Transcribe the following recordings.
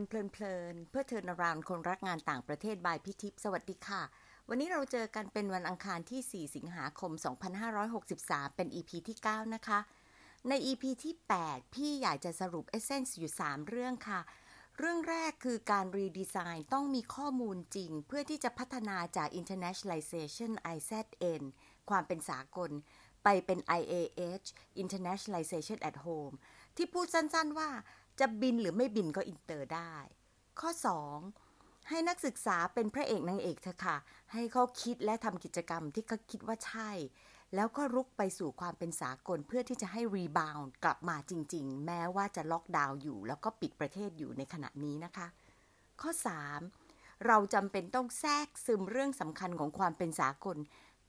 นเพลินเพลินเพื่อเทินรานคนรักงานต่างประเทศ by พี่ทิพย์สวัสดีค่ะ วันนี้เราเจอกันเป็นวันอังคารที่ 4 สิงหาคม 2563 เป็น EP ที่ 9 นะคะ ใน EP ที่ 8 พี่อยากจะสรุป essence อยู่ 3 เรื่องค่ะ เรื่องแรกคือการ redesign ต้องมีข้อมูลจริง เพื่อที่จะพัฒนาจาก internationalization IZN ความเป็นสากล ไปเป็น IAH internationalization at home ที่พูดสั้นๆว่า จะบินหรือไม่บินก็อินเตอร์ได้ ข้อ 2 ให้นักศึกษาเป็นพระเอกนางเอกเถอะค่ะ ให้เขาคิดและทำกิจกรรมที่เขาคิดว่าใช่ แล้วก็รุกไปสู่ความเป็นสากลเพื่อที่จะให้ rebound กลับมาจริง ๆ แม้ว่าจะล็อกดาวน์อยู่ แล้วก็ปิดประเทศอยู่ในขณะนี้นะคะ ข้อ 3 เราจำเป็นต้องแทรกซึมเรื่องสำคัญของความเป็นสากล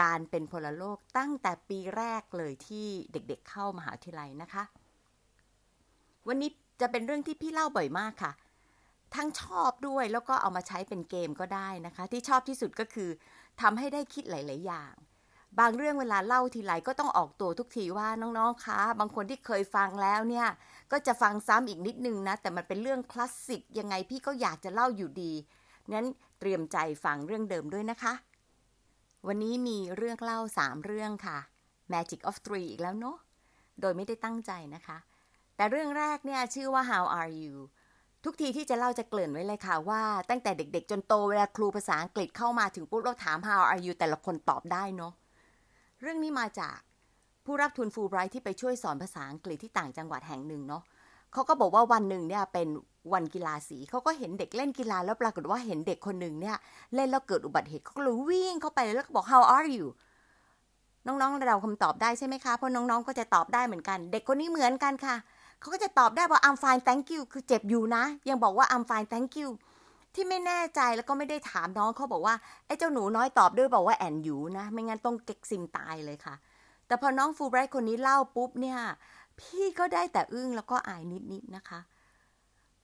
การเป็นพลโลกตั้งแต่ปีแรกเลยที่เด็กๆเข้ามหาวิทยาลัยนะคะ วันนี้ จะเป็นเรื่องที่พี่เล่าบ่อยมากค่ะ ทั้งชอบด้วยแล้วก็เอามาใช้เป็นเกมก็ได้นะคะ ที่ชอบที่สุดก็คือทำให้ได้คิดหลาย ๆ อย่าง บางเรื่องเวลาเล่าทีไรก็ต้องออกตัวทุกทีว่าน้องๆคะบางคนที่เคยฟังแล้วเนี่ย ก็จะฟังซ้ำอีกนิดนึงนะ แต่มันเป็นเรื่องคลาสสิกยังไงพี่ก็อยากจะเล่าอยู่ดีนั้นเตรียมใจฟังเรื่องเดิมด้วยนะคะ วันนี้มีเรื่องเล่า 3 เรื่องค่ะ Magic of Three อีกแล้วเนาะโดยไม่ได้ตั้งใจนะคะ แต่เรื่องแรกเนี่ยชื่อว่า How are you ทุกทีที่จะเล่าจะเกริ่นไว้เลยค่ะว่าตั้งแต่เด็กๆ จนโตเวลาครูภาษาอังกฤษเข้ามาถึงปุ๊บเราถาม How are you แต่ละคนตอบได้เนาะเรื่องนี้มาจากผู้รับทุนฟูลไบรท์ที่ไปช่วยสอนภาษาอังกฤษที่ต่างจังหวัดแห่งหนึ่งเนาะเขาก็บอกว่าวันหนึ่งเนี่ยเป็นวันกีฬาสีเขาก็เห็นเด็กเล่นกีฬาแล้วปรากฏว่าเห็นเด็กคนหนึ่งเนี่ย เล่นแล้วเกิดอุบัติเหตุเขาก็เลยวิ่งเข้าไปแล้วก็บอก How are you น้องๆเราคำตอบได้ใช่ไหมคะเพราะน้องๆก็จะตอบได้เหมือนกัน เด็กคนนี้เหมือนกันค่ะ เขาก็จะตอบได้ว่า I'm fine thank you คือเจ็บอยู่นะ ยังบอกว่า I'm fine thank you ที่ไม่แน่ใจแล้วก็ไม่ได้ถามน้องเขาบอกว่าไอ้เจ้าหนูน้อยตอบด้วยบอกว่าแอนอยู่นะ ไม่งั้นต้องเก็กซิมตายเลยค่ะ แต่พอน้องฟูไบรท์คนนี้เล่าปุ๊บเนี่ย พี่ก็ได้แต่อึ้งแล้วก็อายนิดๆนนะคะ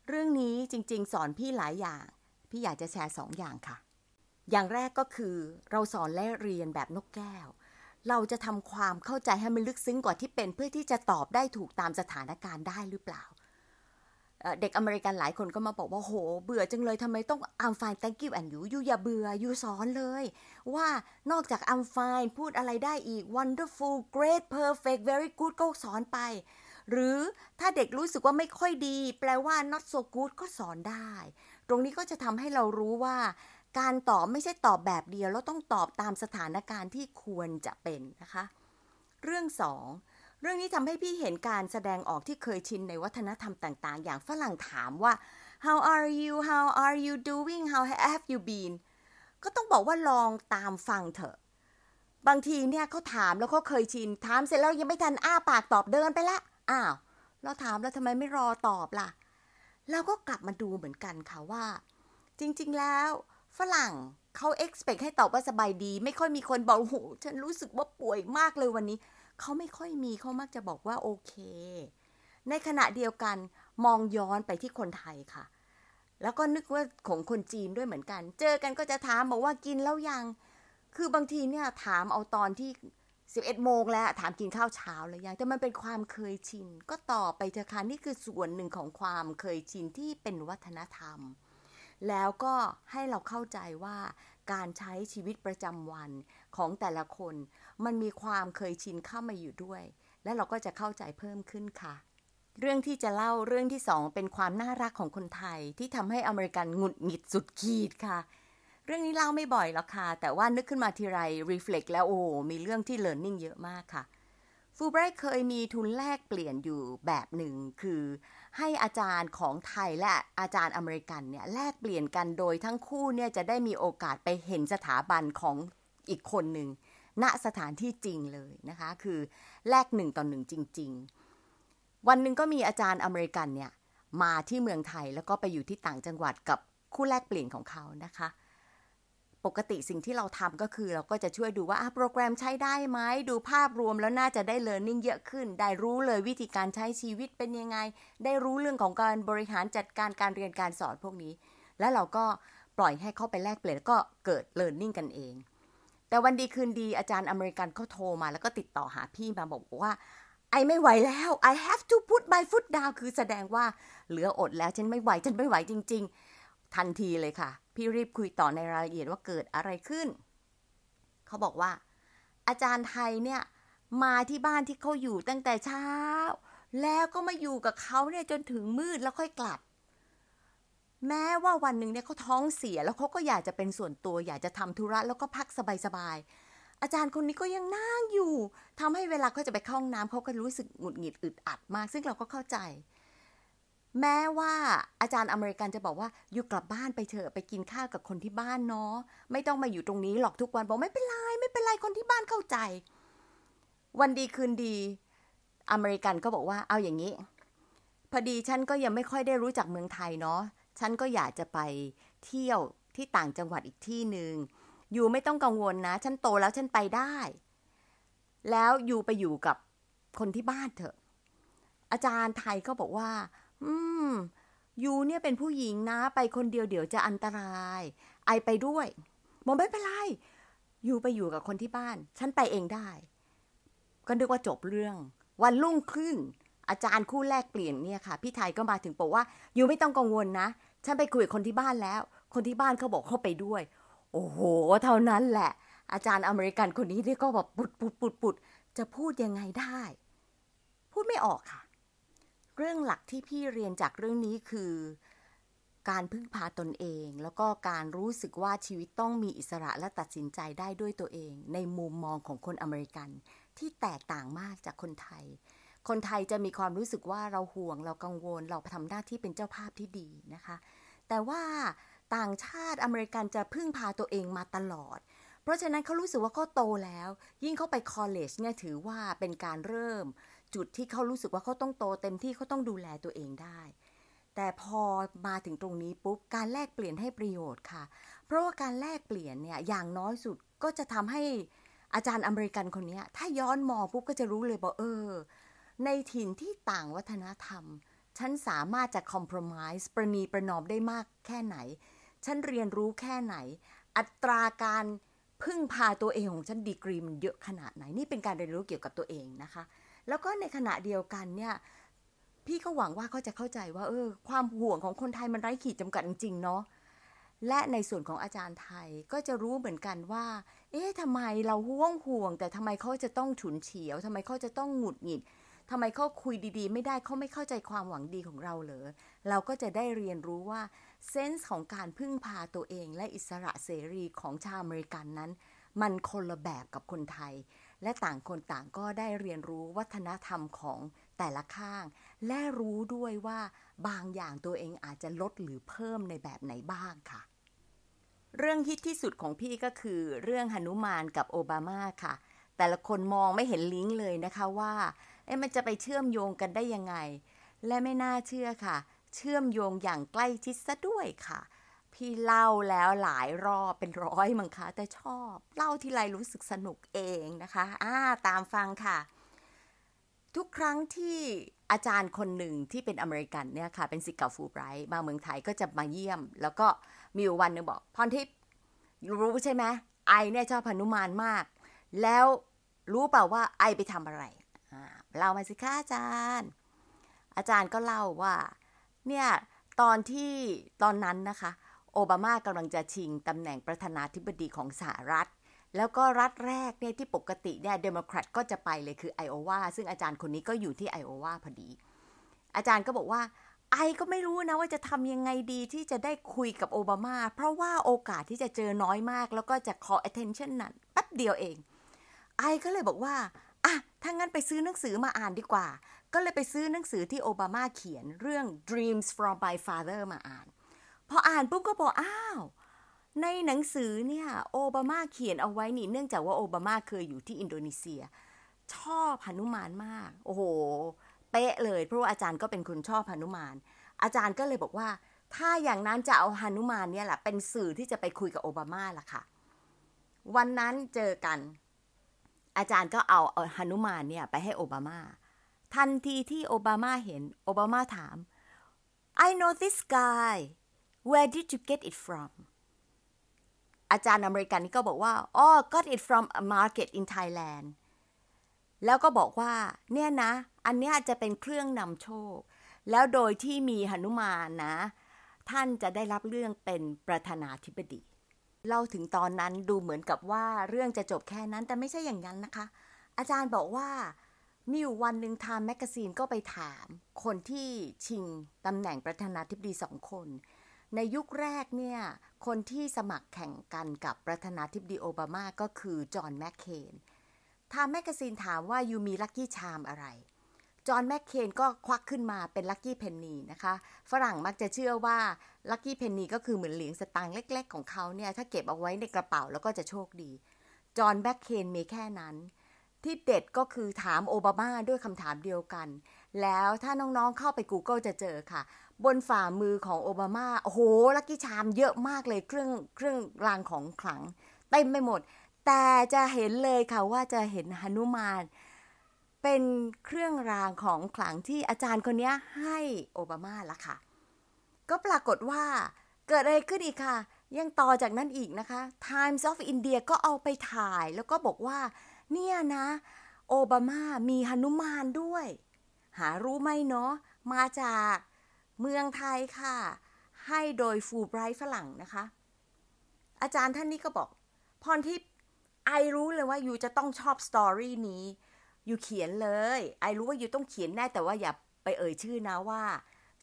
เรื่องนี้จริงๆ สอนพี่หลายอย่าง พี่อยากจะแชร์สองอย่างค่ะ อย่างแรกก็คือเราสอนและเรียนแบบนกแก้ว เราจะทำความเข้าใจให้มันลึกซึ้งกว่าที่เป็นเพื่อที่จะตอบได้ถูกตามสถานการณ์ได้หรือเปล่า เด็กอเมริกันหลายคนก็มาบอกว่าโห เบื่อจังเลยทำไมต้อง I'm fine thank you and you ยูอย่าเบื่อยูสอนเลย ว่านอกจาก I'm fine พูดอะไรได้อีก wonderful great perfect very good ก็สอนไป หรือถ้าเด็กรู้สึกว่าไม่ค่อยดี แปลว่า not so good ก็สอนได้ ตรงนี้ก็จะทำให้เรารู้ว่า การตอบไม่ใช่ตอบแบบเดียวแล้วต้องตอบตามสถานการณ์ที่ควรจะเป็นนะคะ เรื่องสองเรื่องนี้ทำให้พี่เห็นการแสดงออกที่เคยชินในวัฒนธรรมต่างๆ อย่างฝรั่งถามว่า how are you how are you doing how have you been ก็ต้องบอกว่าลองตามฟังเถอะ บางทีเนี่ยเขาถามแล้วเขาเคยชิน ถามเสร็จแล้วยังไม่ทันอ้าปากตอบเดินไปละ อ้าว เราถามแล้วทำไมไม่รอตอบล่ะ เราก็กลับมาดูเหมือนกันค่ะว่า จริง ๆ แล้ว ฝรั่งเขา expect ให้ตอบว่าสบายดี ไม่ค่อยมีคนบอกโอ้โหฉันรู้สึกว่าป่วยมากเลยวันนี้เขาไม่ค่อยมีเขามักจะบอกว่าโอเค ในขณะเดียวกันมองย้อนไปที่คนไทยค่ะ แล้วก็นึกว่าของคนจีนด้วยเหมือนกัน เจอกันก็จะถามบอกว่ากินแล้วยัง คือบางทีเนี่ยถามเอาตอนที่ 11โมงแล้วถามกินข้าวเช้าแล้วยังแต่มันเป็นความเคยชิน ก็ต่อไปเถอะค่ะนี่คือส่วนหนึ่งของความเคยชินที่เป็นวัฒนธรรม แล้วก็ให้เราเข้าใจว่าการใช้ชีวิตประจำวันของแต่ละคน มันมีความเคยชินเข้ามาอยู่ด้วย และเราก็จะเข้าใจเพิ่มขึ้นค่ะ เรื่องที่จะเล่าเรื่องที่สองเป็นความน่ารักของคนไทยที่ทำให้อเมริกันหงุดหงิดสุดขีดค่ะ เรื่องนี้เล่าไม่บ่อยหรอกค่ะ แต่ว่านึกขึ้นมาทีไร reflect แล้วโอ้มีเรื่องที่ learning เยอะมากค่ะฟูไบรท์เคยมีทุนแลกเปลี่ยนอยู่แบบหนึ่งคือ ให้อาจารย์ของไทยและอาจารย์อเมริกันเนี่ยแลกเปลี่ยนกันโดยทั้งคู่เนี่ยจะได้มีโอกาสไปเห็นสถาบันของอีกคนหนึ่งณสถานที่จริงเลยนะคะ คือแลกหนึ่งต่อหนึ่งจริง ๆ วันหนึ่งก็มีอาจารย์อเมริกันเนี่ยมาที่เมืองไทยแล้วก็ไปอยู่ที่ต่างจังหวัดกับคู่แลกเปลี่ยนของเขานะคะ ปกติสิ่งที่เราทำก็คือเราก็จะช่วยดูว่าโปรแกรมใช้ได้ไหมดูภาพรวมแล้วน่าจะได้ learning เยอะขึ้น ได้รู้เลยวิธีการใช้ชีวิตเป็นยังไง ได้รู้เรื่องของการบริหารจัดการการเรียนการสอนพวกนี้ แล้วเราก็ปล่อยให้เขาไปแลกเปลี่ยนแล้วก็เกิด learning กันเอง แต่วันดีคืนดีอาจารย์อเมริกันเขาโทรมาแล้วก็ติดต่อหาพี่มาบอกว่าไอไม่ไหวแล้ว I have to put my foot down คือแสดงว่าเหลืออดแล้วฉันไม่ไหวฉันไม่ไหวจริง ๆ ทันทีเลยค่ะ พี่รีบคุยต่อในรายละเอียดว่าเกิดอะไรขึ้น เขาบอกว่า อาจารย์ไทยเนี่ย มาที่บ้านที่เขาอยู่ตั้งแต่เช้า แล้วก็มาอยู่กับเขาเนี่ยจนถึงมืดแล้วค่อยกลับ แม้ว่าวันหนึ่งเนี่ยเขาท้องเสียแล้วเขาก็อยากจะเป็นส่วนตัวอยากจะทำธุระแล้วก็พักสบายๆอาจารย์คนนี้ก็ยังนั่งอยู่ทำให้เวลาเขาจะไปเข้าห้องน้ำเขาก็รู้สึกหงุดหงิดอึดอัดมาก ซึ่งเราก็เข้าใจ แม้ว่าอาจารย์อเมริกันจะบอกว่าอยู่กลับบ้านไปเถอะไปกินข้าวกับคนที่บ้านเนาะไม่ต้องมาอยู่ตรงนี้หรอกทุกวันบอกไม่เป็นไรไม่เป็นไรคนที่บ้านเข้าใจ วันดีคืนดี อเมริกันก็บอกว่าเอาอย่างนี้ พอดีฉันก็ยังไม่ค่อยได้รู้จักเมืองไทยเนาะฉันก็อยากจะไปเที่ยวที่ต่างจังหวัดอีกที่หนึ่งอยู่ไม่ต้องกังวลนะ ฉันโตแล้วฉันไปได้ แล้วอยู่ไปอยู่กับคนที่บ้านเถอะ อาจารย์ไทยก็บอกว่า อืม ยูเนี่ยเป็นผู้หญิงนะ ไปคนเดียวเดี๋ยวจะอันตราย ไอไปด้วยบอกไม่เป็นไร ยูไปอยู่กับคนที่บ้าน ฉันไปเองได้ ก็นึกว่าจบเรื่อง วันรุ่งขึ้น อาจารย์คู่แรกเปลี่ยนเนี่ยค่ะ พี่ไทยก็มาถึงบอกว่า ยูไม่ต้องกังวลนะ ฉันไปคุยกับคนที่บ้านแล้ว คนที่บ้านเขาบอกเขาไปด้วย โอ้โห เท่านั้นแหละ อาจารย์อเมริกันคนนี้ที่ก็แบบปุดปุดปุดปุดจะพูดยังไงได้ พูดไม่ออกค่ะ เรื่องหลักที่พี่เรียนจากเรื่องนี้คือ การพึ่งพาตนเอง แล้วก็การรู้สึกว่าชีวิตต้องมีอิสระและตัดสินใจได้ด้วยตัวเอง ในมุมมองของคนอเมริกัน ที่แตกต่างมากจากคนไทย คนไทยจะมีความรู้สึกว่าเราห่วงเรากังวล เราทำหน้าที่เป็นเจ้าภาพที่ดีนะคะ แต่ว่าต่างชาติอเมริกันจะพึ่งพาตัวเองมาตลอด เพราะฉะนั้นเขารู้สึกว่าเขาโตแล้ว ยิ่งเขาไปคอลเลจเนี่ยถือว่าเป็นการเริ่ม จุดที่เขารู้สึกว่าเขาต้องโตเต็มที่เขาต้องดูแลตัวเองได้ แต่พอมาถึงตรงนี้ปุ๊บการแลกเปลี่ยนให้ประโยชน์ค่ะ เพราะว่าการแลกเปลี่ยนเนี่ยอย่างน้อยสุดก็จะทำให้อาจารย์อเมริกันคนนี้ถ้าย้อนมองปุ๊บก็จะรู้เลยบอกเออ ในถิ่นที่ต่างวัฒนธรรม ฉันสามารถจะคอมเพลมไ s e ประนีประนอมได้มากแค่ไหน ฉันเรียนรู้แค่ไหน อัตราการ พึ่งพาตัวเองของฉันดีกรีมันเยอะขนาดไหนนี่เป็นการเรียนรู้เกี่ยวกับตัวเองนะคะ แล้วก็ในขณะเดียวกันเนี่ยพี่ก็หวังว่าเขาจะเข้าใจว่าเออความห่วงของคนไทยมันไร้ขีดจำกัดจริงๆเนาะและในส่วนของอาจารย์ไทยก็จะรู้เหมือนกันว่า เอ๊ะทำไมเราห่วงห่วง แต่ทำไมเขาจะต้องฉุนเฉียวทำไมเขาจะต้องหงุดหงิดทำไมเขาคุยดีๆ ไม่ได้เขาไม่เข้าใจความหวังดีของเราเหรอเราก็จะได้เรียนรู้ว่า เซนส์ของการพึ่งพาตัวเองและอิสระเสรีของชาวอเมริกันนั้น มันคนละแบบกับคนไทย และต่างคนต่างก็ได้เรียนรู้วัฒนธรรมของแต่ละข้าง และรู้ด้วยว่าบางอย่างตัวเองอาจจะลดหรือเพิ่มในแบบไหนบ้างค่ะ เรื่องฮิตที่สุดของพี่ก็คือ เรื่องหนุมานกับโอบามาค่ะ แต่ละคนมองไม่เห็นลิงก์เลยนะคะว่าเอ๊ะมันจะไปเชื่อมโยงกันได้ยังไง และไม่น่าเชื่อค่ะ เชื่อมโยงอย่างใกล้ชิดซะด้วยค่ะ พี่เล่าแล้วหลายรอบเป็นร้อยมั้งคะแต่ชอบ เล่าทีไรรู้สึกสนุกเองนะคะอ่าตามฟังค่ะ ทุกครั้งที่อาจารย์คนหนึ่งที่เป็นอเมริกันเนี่ยค่ะ เป็นสิกเก่าฟูไบรท์มาเมืองไทยก็จะมาเยี่ยม แล้วก็มีวันหนึ่งบอกพรทิพย์รู้ใช่ไหมไอเนี่ยชอบพนุมานมาก แล้วรู้เปล่าว่าไอไปทำอะไรเล่ามาสิคะอาจารย์ อาจารย์ก็เล่าว่า เนี่ยตอนที่ตอนนั้นนะคะ โอบามากำลังจะชิงตำแหน่งประธานาธิบดีของสหรัฐ แล้วก็รัฐแรกเนี่ยที่ปกติเนี่ยเดโมแครตก็จะไปเลยคือไอโอวาซึ่งอาจารย์คนนี้ก็อยู่ที่ไอโอวาพอดี อาจารย์ก็บอกว่าไอก็ไม่รู้นะว่าจะทำยังไงดีที่จะได้คุยกับโอบามา เพราะว่าโอกาสที่จะเจอน้อยมาก แล้วก็จะ call attention นั้นแป๊บเดียวเอง ไอก็เลยบอกว่าอะถ้างั้นไปซื้อหนังสือมาอ่านดีกว่า ก็เลยไปซื้อหนังสือที่โอบามาเขียนเรื่อง Dreams from my father มาอ่าน พออ่านปุ๊บก็บอกอ้าว ในหนังสือเนี่ยโอบามาเขียนเอาไว้นี่เนื่องจากว่าโอบามาเคยอยู่ที่อินโดนีเซีย ชอบหนุมานมาก โอ้โห เป๊ะเลยเพราะว่าอาจารย์ก็เป็นคนชอบหนุมาน อาจารย์ก็เลยบอกว่า ถ้าอย่างนั้นจะเอาหนุมานเนี่ยแหละเป็นสื่อที่จะไปคุยกับโอบามาล่ะค่ะ วันนั้นเจอกัน อาจารย์ก็เอาฮานุมานเนี่ยไปให้โอบามา ทันทีที่โอบามาเห็น โอบามาถาม I know this guy where did you get it from อาจารย์อเมริกันนี่ก็บอกว่า oh got it from a market in Thailand แล้วก็บอกว่า เนี่ยนะ อันเนี้ยจะเป็นเครื่องนำโชค แล้วโดยที่มีหนุมานนะ ท่านจะได้รับเรื่องเป็นประธานาธิบดี เล่าถึงตอนนั้นดูเหมือนกับว่าเรื่องจะจบแค่นั้นแต่ไม่ใช่อย่างนั้นนะคะ อาจารย์บอกว่า มีอยู่วันหนึ่ง Time Magazine ก็ไปถาม คนที่ชิงตำแหน่งประธานาธิบดีสองคน ในยุคแรกเนี่ย คนที่สมัครแข่งกันกับประธานาธิบดีโอบามาก็คือจอห์นแมคเคน Time Magazine ถามว่า you มี lucky charm อะไรจอห์นแมคเคนก็ควักขึ้นมาเป็น lucky penny นะคะ ฝรั่งมักจะเชื่อว่า lucky penny ก็คือเหมือนเหรียญสตางค์เล็ก ๆ ของเขาเนี่ย ถ้าเก็บเอาไว้ในกระเป๋าแล้วก็จะโชคดี จอห์นแมคเคนมีแค่นั้น ที่เด็ดก็คือถามโอบามาด้วยคำถามเดียวกัน แล้วถ้าน้องๆเข้าไป Google จะเจอค่ะ บนฝ่ามือของโอบามาโอ้โหลัคกี้ชามเยอะมากเลยเครื่องเครื่องรางของขลังเต็มไปหมด แต่จะเห็นเลยค่ะว่าจะเห็นหนุมานเป็นเครื่องรางของขลังที่อาจารย์คนนี้ให้โอบามาละค่ะ ก็ปรากฏว่าเกิดอะไรขึ้นอีกค่ะ ยังต่อจากนั้นอีกนะคะ Times of India ก็เอาไปถ่ายแล้วก็บอกว่า เนี่ยนะ โอบามามีหนุมานด้วย หารู้ไหมเนาะมาจากเมืองไทยค่ะ ให้โดยฟูไบรท์ฝรั่งนะคะ อาจารย์ท่านนี้ก็บอก พรทิพย์ไอรู้เลยว่ายูจะต้องชอบสตอรี่นี้ยูเขียนเลย ไอรู้ว่ายูต้องเขียนแน่แต่ว่าอย่าไปเอ่ยชื่อนะว่า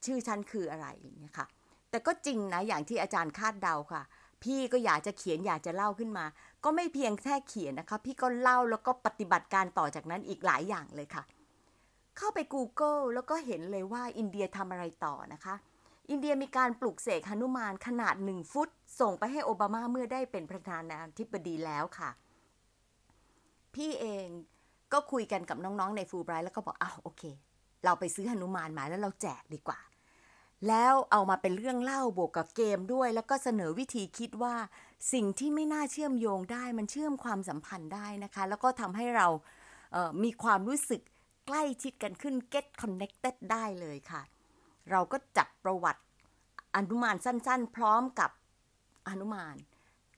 ชื่อฉันคืออะไรอย่างเงี้ยค่ะ แต่ก็จริงนะอย่างที่อาจารย์คาดเดาค่ะ พี่ก็อยากจะเขียนอยากจะเล่าขึ้นมา ก็ไม่เพียงแค่เขียนนะคะ พี่ก็เล่าแล้วก็ปฏิบัติการต่อจากนั้นอีกหลายอย่างเลยค่ะ เข้าไป Google แล้วก็เห็นเลยว่าอินเดียทำอะไรต่อนะคะ อินเดียมีการปลูกเสกหนุมานขนาดหนึ่งฟุต ส่งไปให้โอบามาเมื่อได้เป็นประธานาธิบดีแล้วค่ะ พี่เองก็คุยกันกับน้องๆในฟูไบรท์แล้วก็บอกอ้าวโอเค เราไปซื้อหนุมานมาแล้วเราแจกดีกว่า แล้วเอามาเป็นเรื่องเล่าบวกกับเกมด้วย แล้วก็เสนอวิธีคิดว่าสิ่งที่ไม่น่าเชื่อมโยงได้มันเชื่อมความสัมพันธ์ได้นะคะ แล้วก็ทำให้เรามีความรู้สึกใกล้ชิดกันขึ้น get connected ได้เลยค่ะ เราก็จับประวัติอนุมานสั้นๆ พร้อมกับอนุมาน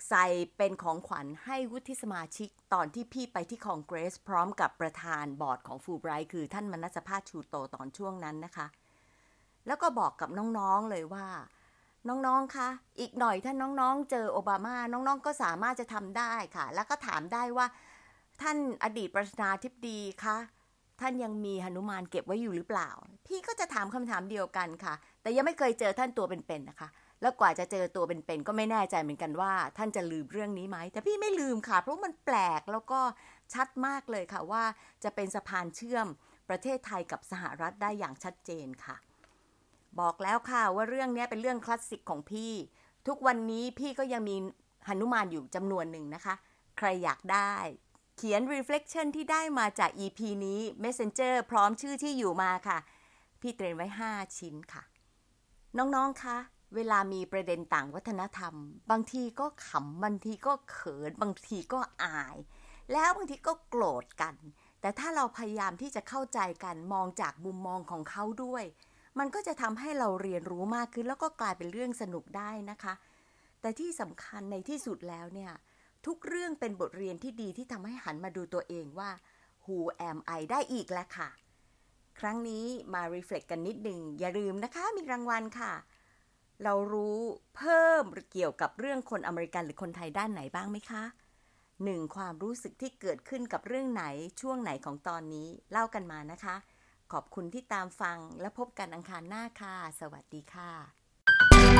ใส่เป็นของขวัญให้วุฒิสมาชิกตอนที่พี่ไปที่คอนเกรส พร้อมกับประธานบอร์ดของฟูไบรท์คือท่านมนัสภาชูโตตอนช่วงนั้นนะคะ แล้วก็บอกกับน้องๆเลยว่า น้องๆคะอีกหน่อยถ้าน้องๆ เจอโอบามาน้องๆก็สามารถจะทำได้ค่ะ แล้วก็ถามได้ว่าท่านอดีตประธานาธิบดีคะท่านยังมีหนุมานเก็บไว้อยู่หรือเปล่า พี่ก็จะถามคำถามเดียวกันค่ะ แต่ยังไม่เคยเจอท่านตัวเป็นๆนนะคะ แล้วกว่าจะเจอตัวเป็นๆก็ไม่แน่ใจเหมือนกันว่า ท่านจะลืมเรื่องนี้ไหมแต่พี่ไม่ลืมค่ะ เพราะมันแปลกแล้วก็ชัดมากเลยค่ะว่าจะเป็นสะพานเชื่อมประเทศไทยกับสหรัฐได้อย่างชัดเจนค่ะ บอกแล้วค่ะว่าเรื่องนี้เป็นเรื่องคลาสสิกของพี่ ทุกวันนี้พี่ก็ยังมีหนุมานอยู่จำนวนหนึ่งนะคะ ใครอยากได้ เขียน reflection ที่ได้มาจาก EP นี้ Messenger พร้อมชื่อที่อยู่มาค่ะ พี่เตรียมไว้ 5 ชิ้นค่ะ น้องๆคะเวลามีประเด็นต่างวัฒนธรรม บางทีก็ขำบางทีก็เขิน บางทีก็อาย แล้วบางทีก็โกรธกัน แต่ถ้าเราพยายามที่จะเข้าใจกันมองจากมุมมองของเขาด้วย มันก็จะทำให้เราเรียนรู้มากขึ้น แล้วก็กลายเป็นเรื่องสนุกได้นะคะ แต่ที่สำคัญในที่สุดแล้วเนี่ย ทุกเรื่องเป็นบทเรียนที่ดีที่ทำให้หันมาดูตัวเองว่า who am I ได้อีกแล้วค่ะ ครั้งนี้มา reflect กันนิดหนึ่งอย่าลืมนะคะมีรางวัลค่ะ เรารู้เพิ่มเกี่ยวกับเรื่องคนอเมริกันหรือคนไทยด้านไหนบ้างไหมคะหนึ่งความรู้สึกที่เกิดขึ้นกับเรื่องไหนช่วงไหนของตอนนี้เล่ากันมานะคะ ขอบคุณที่ตามฟังและพบกันอังคารหน้าค่ะ สวัสดีค่ะ